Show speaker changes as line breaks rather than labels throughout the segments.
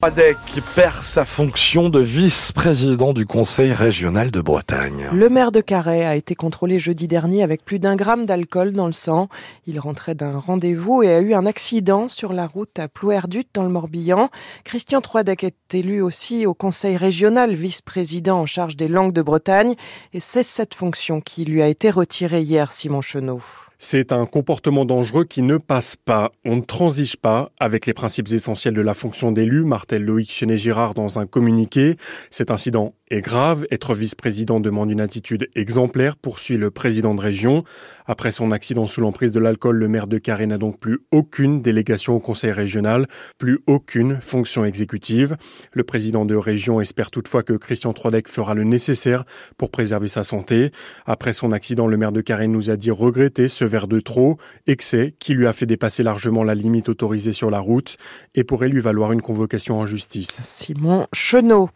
Adec perd sa fonction de vice-président du Conseil régional de Bretagne.
Le maire de Carhaix a été contrôlé jeudi dernier avec plus d'un gramme d'alcool dans le sang. Il rentrait d'un rendez-vous et a eu un accident sur la route à Plouerdut dans le Morbihan. Christian Troidec est élu aussi au Conseil régional vice-président en charge des langues de Bretagne et c'est cette fonction qui lui a été retirée hier, Simon Chenot.
C'est un comportement dangereux qui ne passe pas. On ne transige pas avec les principes essentiels de la fonction d'élu, martel Loïc Chenet-Girard dans un communiqué. Cet incident est grave. Être vice-président demande une attitude exemplaire, poursuit le président de région. Après son accident sous l'emprise de l'alcool, le maire de Carré n'a donc plus aucune délégation au conseil régional, plus aucune fonction exécutive. Le président de région espère toutefois que Christian Troidec fera le nécessaire pour préserver sa santé. Après son accident, le maire de Carré nous a dit regretter ce verre de trop, excès qui lui a fait dépasser largement la limite autorisée sur la route et pourrait lui valoir une convocation en justice.
Simon Chenot.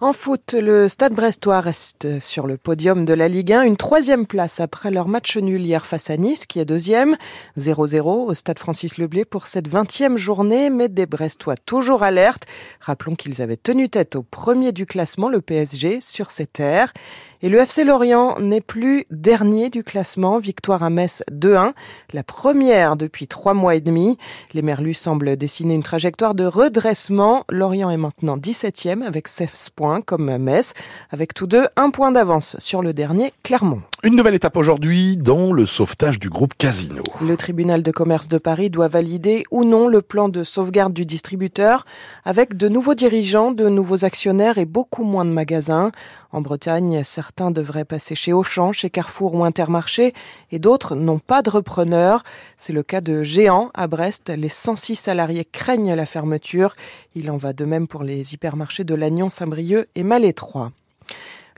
En foot, le Stade Brestois reste sur le podium de la Ligue 1, une troisième place après leur match nul hier face à Nice, qui est deuxième, 0-0 au Stade Francis Leblé pour cette vingtième journée, mais des Brestois toujours alertes. Rappelons qu'ils avaient tenu tête au premier du classement, le PSG, sur ces terres. Et le FC Lorient n'est plus dernier du classement. Victoire à Metz 2-1, la première depuis trois mois et demi. Les Merlus semblent dessiner une trajectoire de redressement. Lorient est maintenant 17e avec 16 points comme Metz, avec tous deux un point d'avance sur le dernier Clermont.
Une nouvelle étape aujourd'hui dans le sauvetage du groupe Casino.
Le tribunal de commerce de Paris doit valider ou non le plan de sauvegarde du distributeur avec de nouveaux dirigeants, de nouveaux actionnaires et beaucoup moins de magasins. En Bretagne, certains devraient passer chez Auchan, chez Carrefour ou Intermarché et d'autres n'ont pas de repreneur. C'est le cas de Géant à Brest. Les 106 salariés craignent la fermeture. Il en va de même pour les hypermarchés de Lannion, Saint-Brieuc et Malétroit.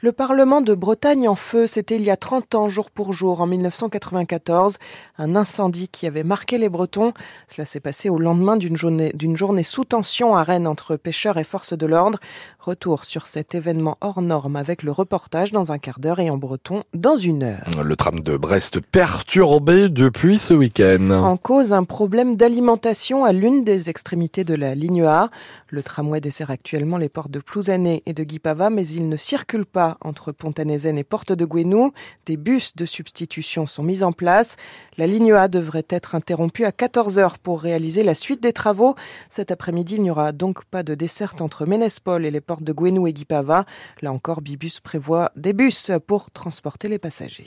Le Parlement de Bretagne en feu, c'était il y a 30 ans, jour pour jour, en 1994, un incendie qui avait marqué les Bretons. Cela s'est passé au lendemain d'une journée, d'une journée sous tension à Rennes entre pêcheurs et forces de l'ordre. Retour sur cet événement hors norme avec le reportage dans un quart d'heure et en breton dans une heure.
Le tram de Brest perturbé depuis ce week-end.
En cause, un problème d'alimentation à l'une des extrémités de la ligne A. Le tramway dessert actuellement les portes de Plouzané et de Guipava, mais il ne circule pas entre Pontanézen et Porte de Gouenou. Des bus de substitution sont mis en place. La ligne A devrait être interrompue à 14 heures pour réaliser la suite des travaux. Cet après-midi, il n'y aura donc pas de desserte entre Ménespol et les portes de Gouenou et Guipava. Là encore, Bibus prévoit des bus pour transporter les passagers.